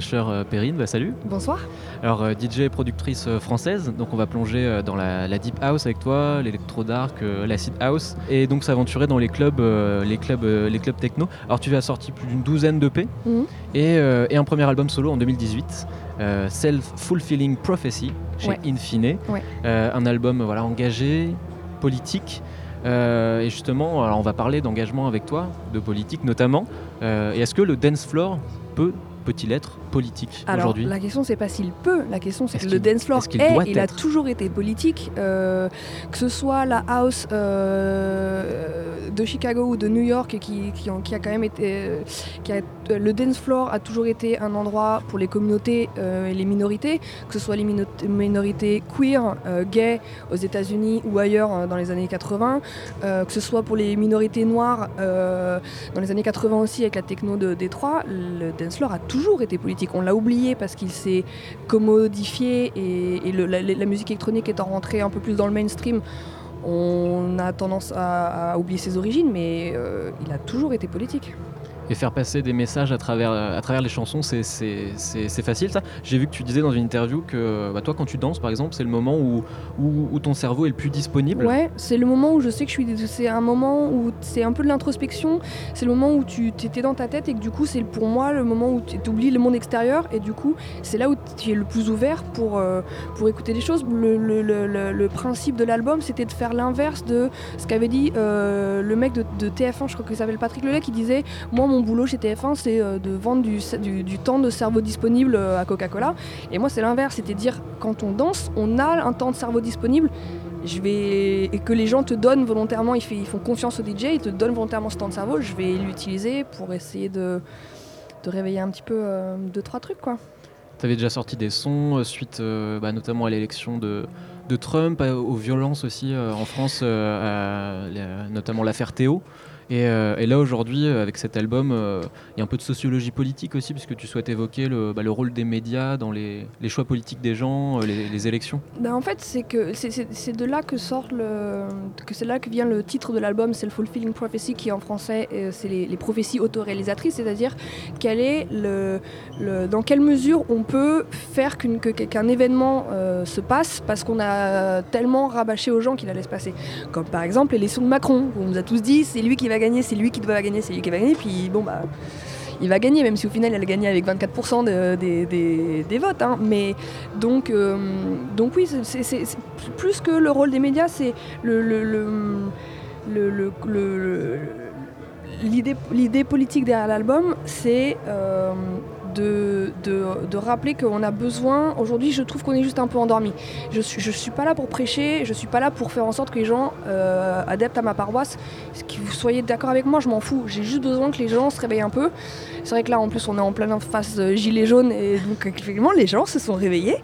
fraîcheur euh, Perrine, bah, salut. Bonsoir. Alors euh, DJ et productrice euh, française, donc on va plonger dans la, la deep house avec toi, l'électro dark, l'acid house, et donc s'aventurer dans les clubs, les clubs, les clubs techno. Alors tu as sorti plus d'une douzaine d'EP Mhm. et, et un premier album solo en 2018, euh, Self Fulfilling Prophecy chez Ouais. Infine, Ouais. Euh, un album voilà engagé, politique. Euh, et justement, alors on va parler d'engagement avec toi, de politique notamment. Et est-ce que le dance floor peut peut-il être politique Alors, aujourd'hui? la question, c'est pas s'il peut, la question, c'est que le dance floor est-ce qu'il est, il a toujours été politique, euh, que ce soit la house euh, de Chicago ou de New York, qui, qui, a quand même été. qui a- euh, le dance floor a toujours été un endroit pour les communautés euh, et les minorités, que ce soit les mino- minorités queer, euh, gays aux États-Unis ou ailleurs euh, dans les années 80, euh, que ce soit pour les minorités noires euh, dans les années 80 aussi avec la techno de Détroit, le dance floor a toujours été politique. On l'a oublié parce qu'il s'est commodifié et, la, musique électronique étant rentrée un peu plus dans le mainstream, on a tendance à, oublier ses origines, mais euh, il a toujours été politique. Et faire passer des messages à travers, à travers les chansons, c'est- facile ça. J'ai vu que tu disais dans une interview que bah, toi, quand tu danses par exemple, c'est le moment où, où, ton cerveau est le plus disponible. Ouais, c'est le moment où je sais que je suis. C'est un moment où c'est un peu de l'introspection. C'est le moment où tu étais dans ta tête et que du coup, c'est pour moi le moment où tu oublies le monde extérieur et du coup, c'est là où tu es le plus ouvert pour, euh, pour écouter des choses. Le, principe de l'album, c'était de faire l'inverse de ce qu'avait dit euh, le mec de, de TF1, je crois qu'il s'appelle Patrick Lelay, qui disait Moi, mon boulot chez TF1, c'est euh, de vendre du, temps de cerveau disponible euh, à Coca-Cola. Et moi, c'est l'inverse, c'était dire quand on danse, on a un temps de cerveau disponible je vais et que les gens te donnent volontairement, ils, font confiance au DJ, ils te donnent volontairement ce temps de cerveau, je vais l'utiliser pour essayer de, de réveiller un petit peu euh, deux trois trucs quoi. Tu avais déjà sorti des sons suite bah, notamment à l'élection de, de Trump, aux violences aussi en France, notamment l'affaire Théo. Et, euh, et là aujourd'hui, euh, avec cet album, euh, il y a un peu de sociologie politique aussi, puisque tu souhaites évoquer le, bah, le rôle des médias dans les, choix politiques des gens, les, élections. Ben, en fait, c'est que c'est- de là que sort le que c'est là que vient le titre de l'album, c'est le Fulfilling Prophecy qui en français c'est les, prophéties autoréalisatrices, c'est-à-dire quel est le, dans quelle mesure on peut faire qu'un événement se passe parce qu'on a tellement rabâché aux gens qu'il allait se passer. Comme par exemple l'élection de Macron, où on nous a tous dit c'est lui qui va gagner, c'est lui qui doit gagner, c'est lui qui va gagner, puis bon bah il va gagner, même si au final elle a gagné avec 24% de- des, votes. hein. Mais donc, euh, donc oui, c'est- plus que le rôle des médias, c'est le, le- le- le- l'idée politique derrière l'album, c'est euh, de, rappeler qu'on a besoin. Aujourd'hui, je trouve qu'on est juste un peu endormi. Je suis, je suis pas là pour prêcher, je suis pas là pour faire en sorte que les gens euh, à ma paroisse, que vous soyez d'accord avec moi, je m'en fous. J'ai juste besoin que les gens se réveillent un peu. C'est vrai que là, en plus, on est en pleine phase euh, gilet jaune et donc effectivement, les gens se sont réveillés.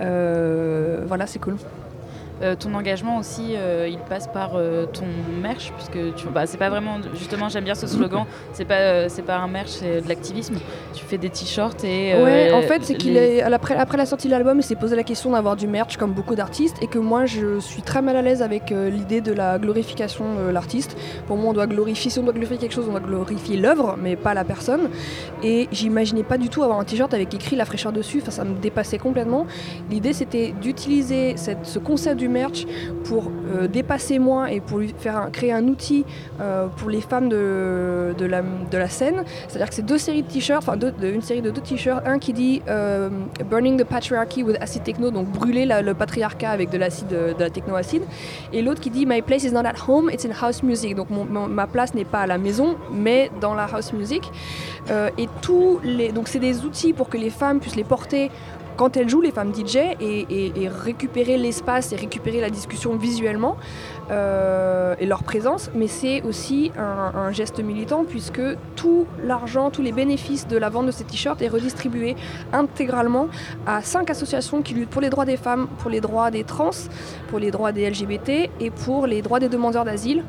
Euh, voilà, c'est cool. Euh, ton engagement aussi, euh, il passe par euh, ton merch, puisque tu, bah, c'est pas vraiment, justement, j'aime bien ce slogan. C'est pas, c'est pas un merch, c'est de l'activisme. Tu fais des t-shirts et. ouais, en fait, c'est qu'il les- est après, après la sortie de l'album, il s'est posé la question d'avoir du merch comme beaucoup d'artistes et que moi, je suis très mal à l'aise avec l'idée de la glorification de l'artiste. Pour moi, on doit glorifier, si on doit glorifier quelque chose, on doit glorifier l'œuvre, mais pas la personne. Et j'imaginais pas du tout avoir un t-shirt avec écrit la fraîcheur dessus. Enfin, ça me dépassait complètement. L'idée, c'était d'utiliser cette- ce concept du merch pour euh, dépasser moi et pour lui faire créer un outil euh, pour les femmes de, de, la, de la scène. C'est-à-dire que c'est deux séries de t-shirts, enfin deux- de- une série de deux t-shirts, un qui dit euh, Burning the Patriarchy with Acid Techno, donc brûler le patriarcat avec de l'acide, de la techno-acide, et l'autre qui dit My place is not at home, it's in house music. Donc ma place n'est pas à la maison, mais dans la house music. Et tous les, donc c'est des outils pour que les femmes puissent les porter quand elles jouent, les femmes DJ, et, récupérer l'espace et récupérer la discussion visuellement euh, et leur présence, mais c'est aussi un, un geste militant puisque tout l'argent, tous les bénéfices de la vente de ces t-shirts est redistribué intégralement à cinq associations qui luttent pour les droits des femmes, pour les droits des trans, pour les droits des LGBT et pour les droits des demandeurs d'asile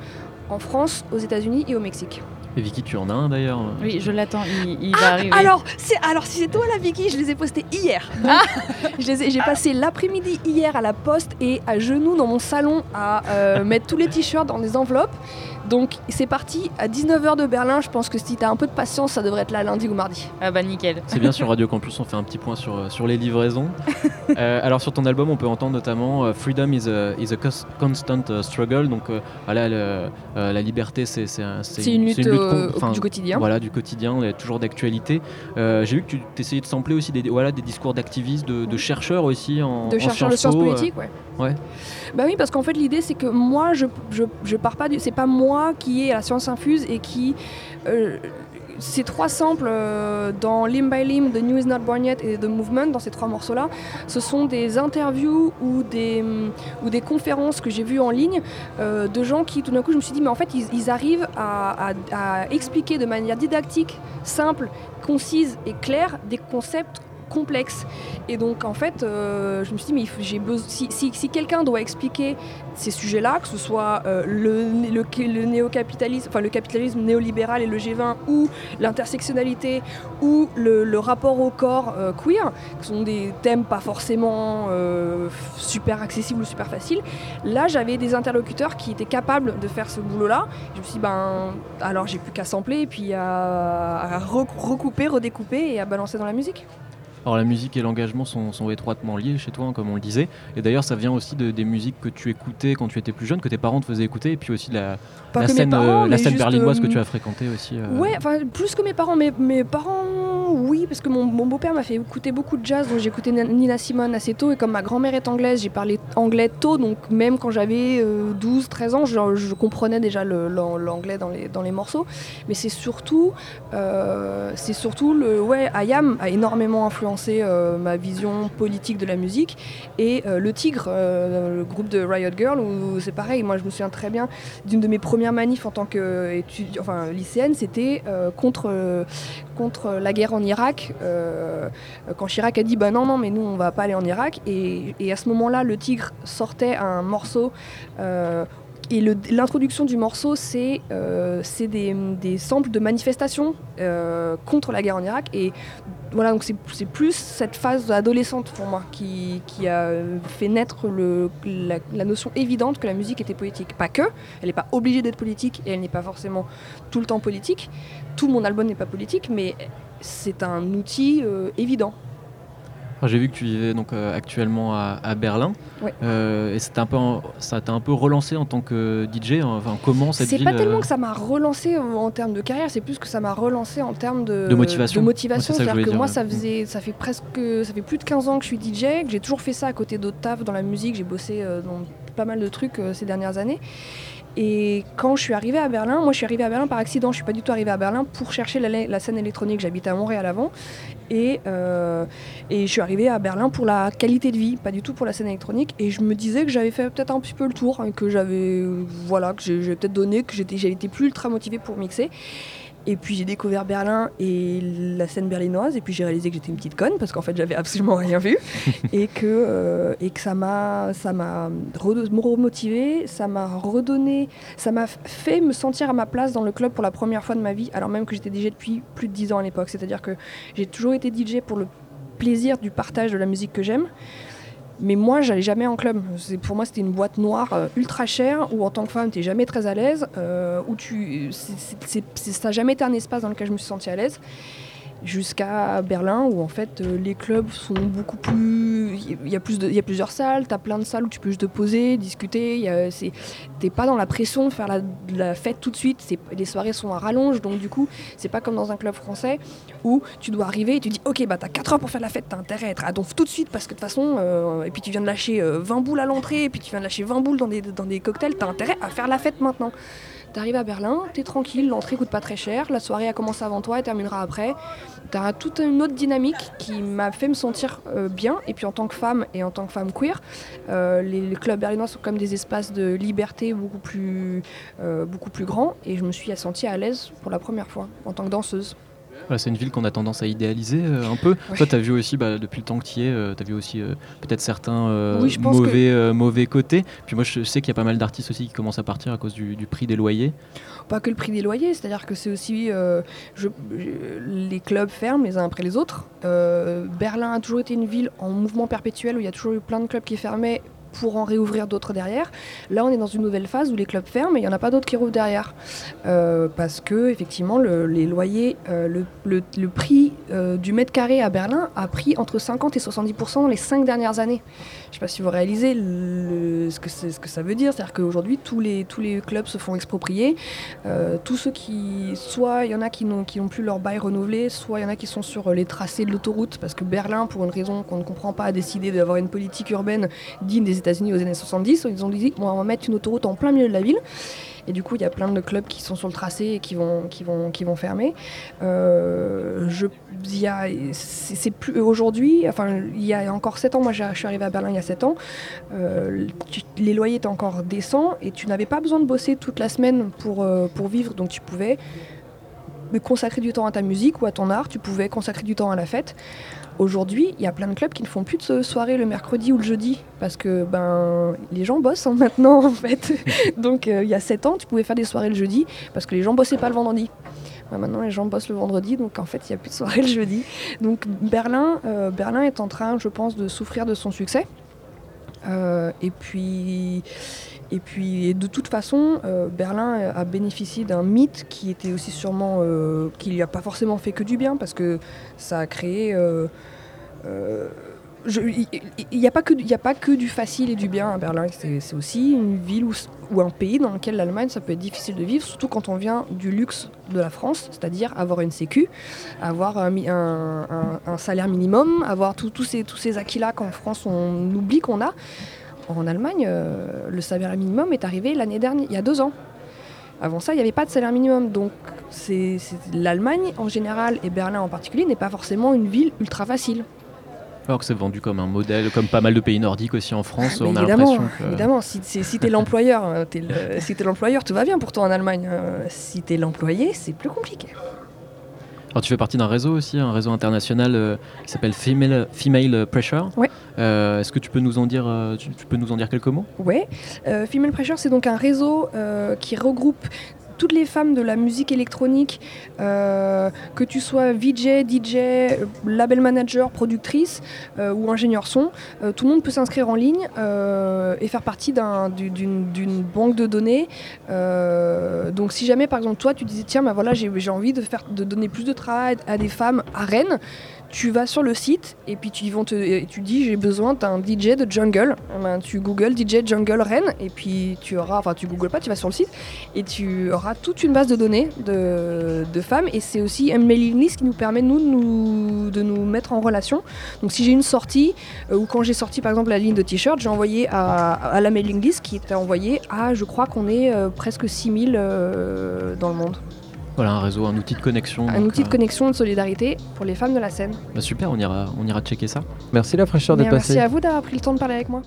en France, aux États-Unis et au Mexique. Et Vicky, tu en as un d'ailleurs Oui, je l'attends, il, il va arriver. Alors, c'est alors si c'est toi la Vicky, je les ai postés hier. Ah. Je les ai- j'ai passé l'après-midi hier à la poste et à genoux dans mon salon à euh, mettre tous les t-shirts dans des enveloppes. Donc c'est parti à 19h de Berlin. Je pense que si t'as un peu de patience, ça devrait être là lundi ou mardi. Ah bah nickel. C'est bien sur Radio Campus, on fait un petit point sur, euh, sur les livraisons. Euh, alors sur ton album, on peut entendre notamment euh, Freedom is a, is a cons- constant uh, struggle. Donc euh, voilà, le- euh, la liberté, c'est c'est un- C'est une lutte, euh, du quotidien. Voilà, du quotidien, est toujours d'actualité. Euh, J'ai vu que tu essayais de sampler aussi des, voilà, des discours d'activistes, de, de chercheurs aussi en de en chercheurs de sciences euh, politiques, ouais. ouais. Bah oui, parce qu'en fait l'idée c'est que moi je, je, je pars pas du. C'est pas moi qui est à la science infuse et qui. Ces trois samples euh, dans Limb by Limb, The New Is Not Born Yet et The Movement, dans ces trois morceaux-là, ce sont des interviews ou des, hum, ou des conférences que j'ai vues en ligne euh, de gens qui tout d'un coup je me suis dit mais en fait ils, arrivent à expliquer de manière didactique, simple, concise et claire des concepts complexes. Et donc en fait, euh, je me suis dit, mais j'ai besoin, si, si- quelqu'un doit expliquer ces sujets-là, que ce soit euh, le, le, néo-capitalisme, enfin le capitalisme néolibéral et le G20, ou l'intersectionnalité, ou le, rapport au corps euh, queer, qui sont des thèmes pas forcément super accessibles ou super faciles, là j'avais des interlocuteurs qui étaient capables de faire ce boulot-là. Je me suis dit, ben alors j'ai plus qu'à sampler et puis à, à rec- recouper, redécouper et à balancer dans la musique. Alors la musique et l'engagement sont, sont étroitement liés chez toi, hein, comme on le disait. Et d'ailleurs, ça vient aussi de, des musiques que tu écoutais quand tu étais plus jeune, que tes parents te faisaient écouter, et puis aussi de la, scène, parents, euh, la mais scène berlinoise que euh, tu as fréquentée aussi. euh. Ouais, enfin plus que mes parents. Mes, mes parents, oui, parce que mon, beau-père m'a fait écouter beaucoup de jazz, donc j'ai écouté Na- Nina Simone assez tôt. Et comme ma grand-mère est anglaise, j'ai parlé anglais tôt, donc même quand j'avais 12, 13 ans, je, comprenais déjà l'anglais dans les, dans les morceaux. Mais c'est surtout, euh, c'est surtout le. Ouais, Ayam a énormément influencé euh, ma vision politique de la musique. Et euh, Le Tigre, euh, le groupe de Riot Girl, où c'est pareil, moi je me souviens très bien d'une de mes premières manifs en tant qu'étudiante, enfin lycéenne, c'était euh, contre, euh, contre la guerre Irak. euh, quand Chirac a dit bah non non mais nous on va pas aller en Irak et, à ce moment-là le Tigre sortait un morceau. euh, et l'introduction du morceau, c'est euh, des, des samples de manifestations euh, contre la guerre en Irak. Et voilà, donc c'est plus cette phase adolescente pour moi qui, qui a fait naître le, la, la notion évidente que la musique était politique. Pas que, elle n'est pas obligée d'être politique et elle n'est pas forcément tout le temps politique. Tout mon album n'est pas politique, mais c'est un outil euh, évident. Alors, J'ai vu que tu vivais donc euh, actuellement à, à Berlin. Euh, et c'était un peu, en- ça t'a un peu relancé en tant que DJ. Enfin, comment cette C'est pas tellement euh, que ça m'a relancé en termes de carrière, c'est plus que ça m'a relancé en termes de, De motivation. de motivation. Ouais, que C'est-à-dire que moi, ça faisait, ça fait presque, ça fait plus de 15 ans que je suis DJ, que j'ai toujours fait ça à côté d'autres tafs dans la musique. J'ai bossé dans pas mal de trucs ces dernières années. Et quand je suis arrivée à Berlin, moi je suis arrivée à Berlin par accident, je suis pas du tout arrivée à Berlin pour chercher la, scène électronique, j'habitais à Montréal avant, et, euh, et je suis arrivée à Berlin pour la qualité de vie, pas du tout pour la scène électronique, et je me disais que j'avais fait peut-être un petit peu le tour, hein, que j'avais, voilà, que j'ai peut-être donné, que j'étais, j'avais été plus ultra motivée pour mixer. Et puis j'ai découvert Berlin et la scène berlinoise, et puis j'ai réalisé que j'étais une petite conne parce qu'en fait j'avais absolument rien vu, et que, euh, et que ça m'a, ça m'a re- remotivé, ça m'a redonné, ça m'a fait me sentir à ma place dans le club pour la première fois de ma vie, alors même que j'étais DJ depuis plus de 10 ans à l'époque. C'est-à-dire que j'ai toujours été DJ pour le plaisir du partage de la musique que j'aime. Mais moi, j'allais jamais en club. Pour moi, c'était une boîte noire euh, ultra chère où, en tant que femme, tu n'es jamais très à l'aise. euh, où tu, ça n'a jamais été un espace dans lequel je me suis sentie à l'aise. Jusqu'à Berlin, où en fait euh, les clubs sont beaucoup plus. Il y a, plus il y a plusieurs salles, tu as plein de salles où tu peux juste te poser, discuter. a- c'est- T'es pas dans la pression de faire la, fête tout de suite. Les soirées sont à rallonge, donc du coup, c'est pas comme dans un club français où tu dois arriver et tu dis Ok, bah t'as 4 heures pour faire la fête, t'as intérêt à être à donf tout de suite parce que de toute façon, euh, et puis tu viens de lâcher euh, 20 boules à l'entrée, et puis tu viens de lâcher 20 boules dans des, dans des cocktails, t'as intérêt à faire la fête maintenant. T'arrives à Berlin, t'es tranquille, l'entrée coûte pas très cher, la soirée a commencé avant toi et terminera après. T'as toute une autre dynamique qui m'a fait me sentir euh, bien. Et puis en tant que femme et en tant que femme queer, euh, les, clubs berlinois sont comme des espaces de liberté beaucoup plus, euh, beaucoup plus grands. Et je me suis sentie à l'aise pour la première fois en tant que danseuse. C'est une ville qu'on a tendance à idéaliser un peu. Toi, tu as vu aussi, bah, depuis le temps que tu y es, tu as vu aussi peut-être certains mauvais, mauvais côtés. Puis moi, je sais qu'il y a pas mal d'artistes aussi qui commencent à partir à cause du, du prix des loyers. Pas que le prix des loyers, c'est-à-dire que c'est aussi. Je, les clubs ferment les uns après les autres. Berlin a toujours été une ville en mouvement perpétuel où il y a toujours eu plein de clubs qui fermaient pour en réouvrir d'autres derrière. Là, on est dans une nouvelle phase où les clubs ferment et il n'y en a pas d'autres qui rouvrent derrière. Euh, parce que, effectivement, les loyers, euh, le, prix euh, du mètre carré à Berlin a pris entre 50 et 70% dans les cinq dernières années. Je ne sais pas si vous réalisez ce, que ça veut dire. C'est-à-dire qu'aujourd'hui, tous les, clubs se font exproprier. tous ceux qui. Soit il y en a qui n'ont plus leur bail renouvelé, soit il y en a qui sont sur les tracés de l'autoroute parce que Berlin, pour une raison qu'on ne comprend pas, a décidé d'avoir une politique urbaine digne des Aux années 70. Ils ont dit on va mettre une autoroute en plein milieu de la ville. Et du coup, il y a plein de clubs qui sont sur le tracé et qui vont, qui vont, qui vont fermer. Euh, aujourd'hui. Enfin, il y a encore 7 ans. Moi, je suis arrivée à Berlin il y a 7 ans. Euh, les loyers étaient encore décents et tu n'avais pas besoin de bosser toute la semaine pour, euh, pour vivre. Donc, tu pouvais consacrer du temps à ta musique ou à ton art. Tu pouvais consacrer du temps à la fête. Aujourd'hui, il y a plein de clubs qui ne font plus de soirée le mercredi ou le jeudi parce que ben les gens bossent hein, maintenant en fait. Donc euh, il y a 7 ans, tu pouvais faire des soirées le jeudi parce que les gens bossaient pas le vendredi. Ben, maintenant, les gens bossent le vendredi, donc en fait, il n'y a plus de soirée le jeudi. Donc Berlin, euh, Berlin est en train, je pense, de souffrir de son succès. Euh, et puis, et puis, de toute façon, euh, Berlin a bénéficié d'un mythe qui était aussi sûrement, euh, qui lui a pas forcément fait que du bien, parce que ça a créé. Il n'y a, pas que, du facile et du bien à Berlin. C'est aussi une ville ou un pays dans lequel l'Allemagne, ça peut être difficile de vivre, surtout quand on vient du luxe de la France, c'est-à-dire avoir une sécu, avoir un, salaire minimum, avoir tous ces, acquis-là qu'en France on oublie qu'on a. En Allemagne, euh, le salaire minimum est arrivé l'année dernière, il y a deux ans. Avant ça, il n'y avait pas de salaire minimum. Donc, l'Allemagne en général et Berlin en particulier n'est pas forcément une ville ultra facile. Alors que c'est vendu comme un modèle, comme pas mal de pays nordiques aussi en France. Ah, on a évidemment, évidemment, si, si t'es l'employeur, euh, si t'es l'employeur, tout va bien pour toi en Allemagne. Euh, si t'es l'employé, c'est plus compliqué. Alors tu fais partie d'un réseau aussi, un réseau international euh, qui s'appelle Female, Female Pressure. Ouais. Euh, est-ce que tu peux nous en dire, euh, tu, peux nous en dire quelques mots? Oui. Female Pressure, c'est donc un réseau qui regroupe toutes les femmes de la musique électronique, euh, que tu sois VJ, DJ, label manager, productrice euh, ou ingénieur son, euh, tout le monde peut s'inscrire en ligne et faire partie d'une banque de données. donc si jamais par exemple toi tu disais tiens bah voilà j'ai envie de, faire, de donner plus de travail à des femmes à Rennes, tu vas sur le site et puis tu, vont te, tu dis j'ai besoin d'un DJ de jungle. Eh ben, tu googles DJ jungle Rennes et puis tu auras, enfin tu googles pas, tu vas sur le site et tu auras toute une base de données de, femmes et c'est aussi un mailing list qui nous permet nous, de, nous, de nous mettre en relation. Donc si j'ai une sortie euh, ou quand j'ai sorti par exemple la ligne de t-shirt, j'ai envoyé à, la mailing list qui était envoyée à, je crois qu'on est euh, presque 6000 euh, dans le monde. Voilà, un réseau, un outil de connexion. Un outil de connexion, de solidarité pour les femmes de la scène. Bah super, on ira, on ira checker ça. Merci la fraîcheur d'être passée. Merci à vous d'avoir pris le temps de parler avec moi.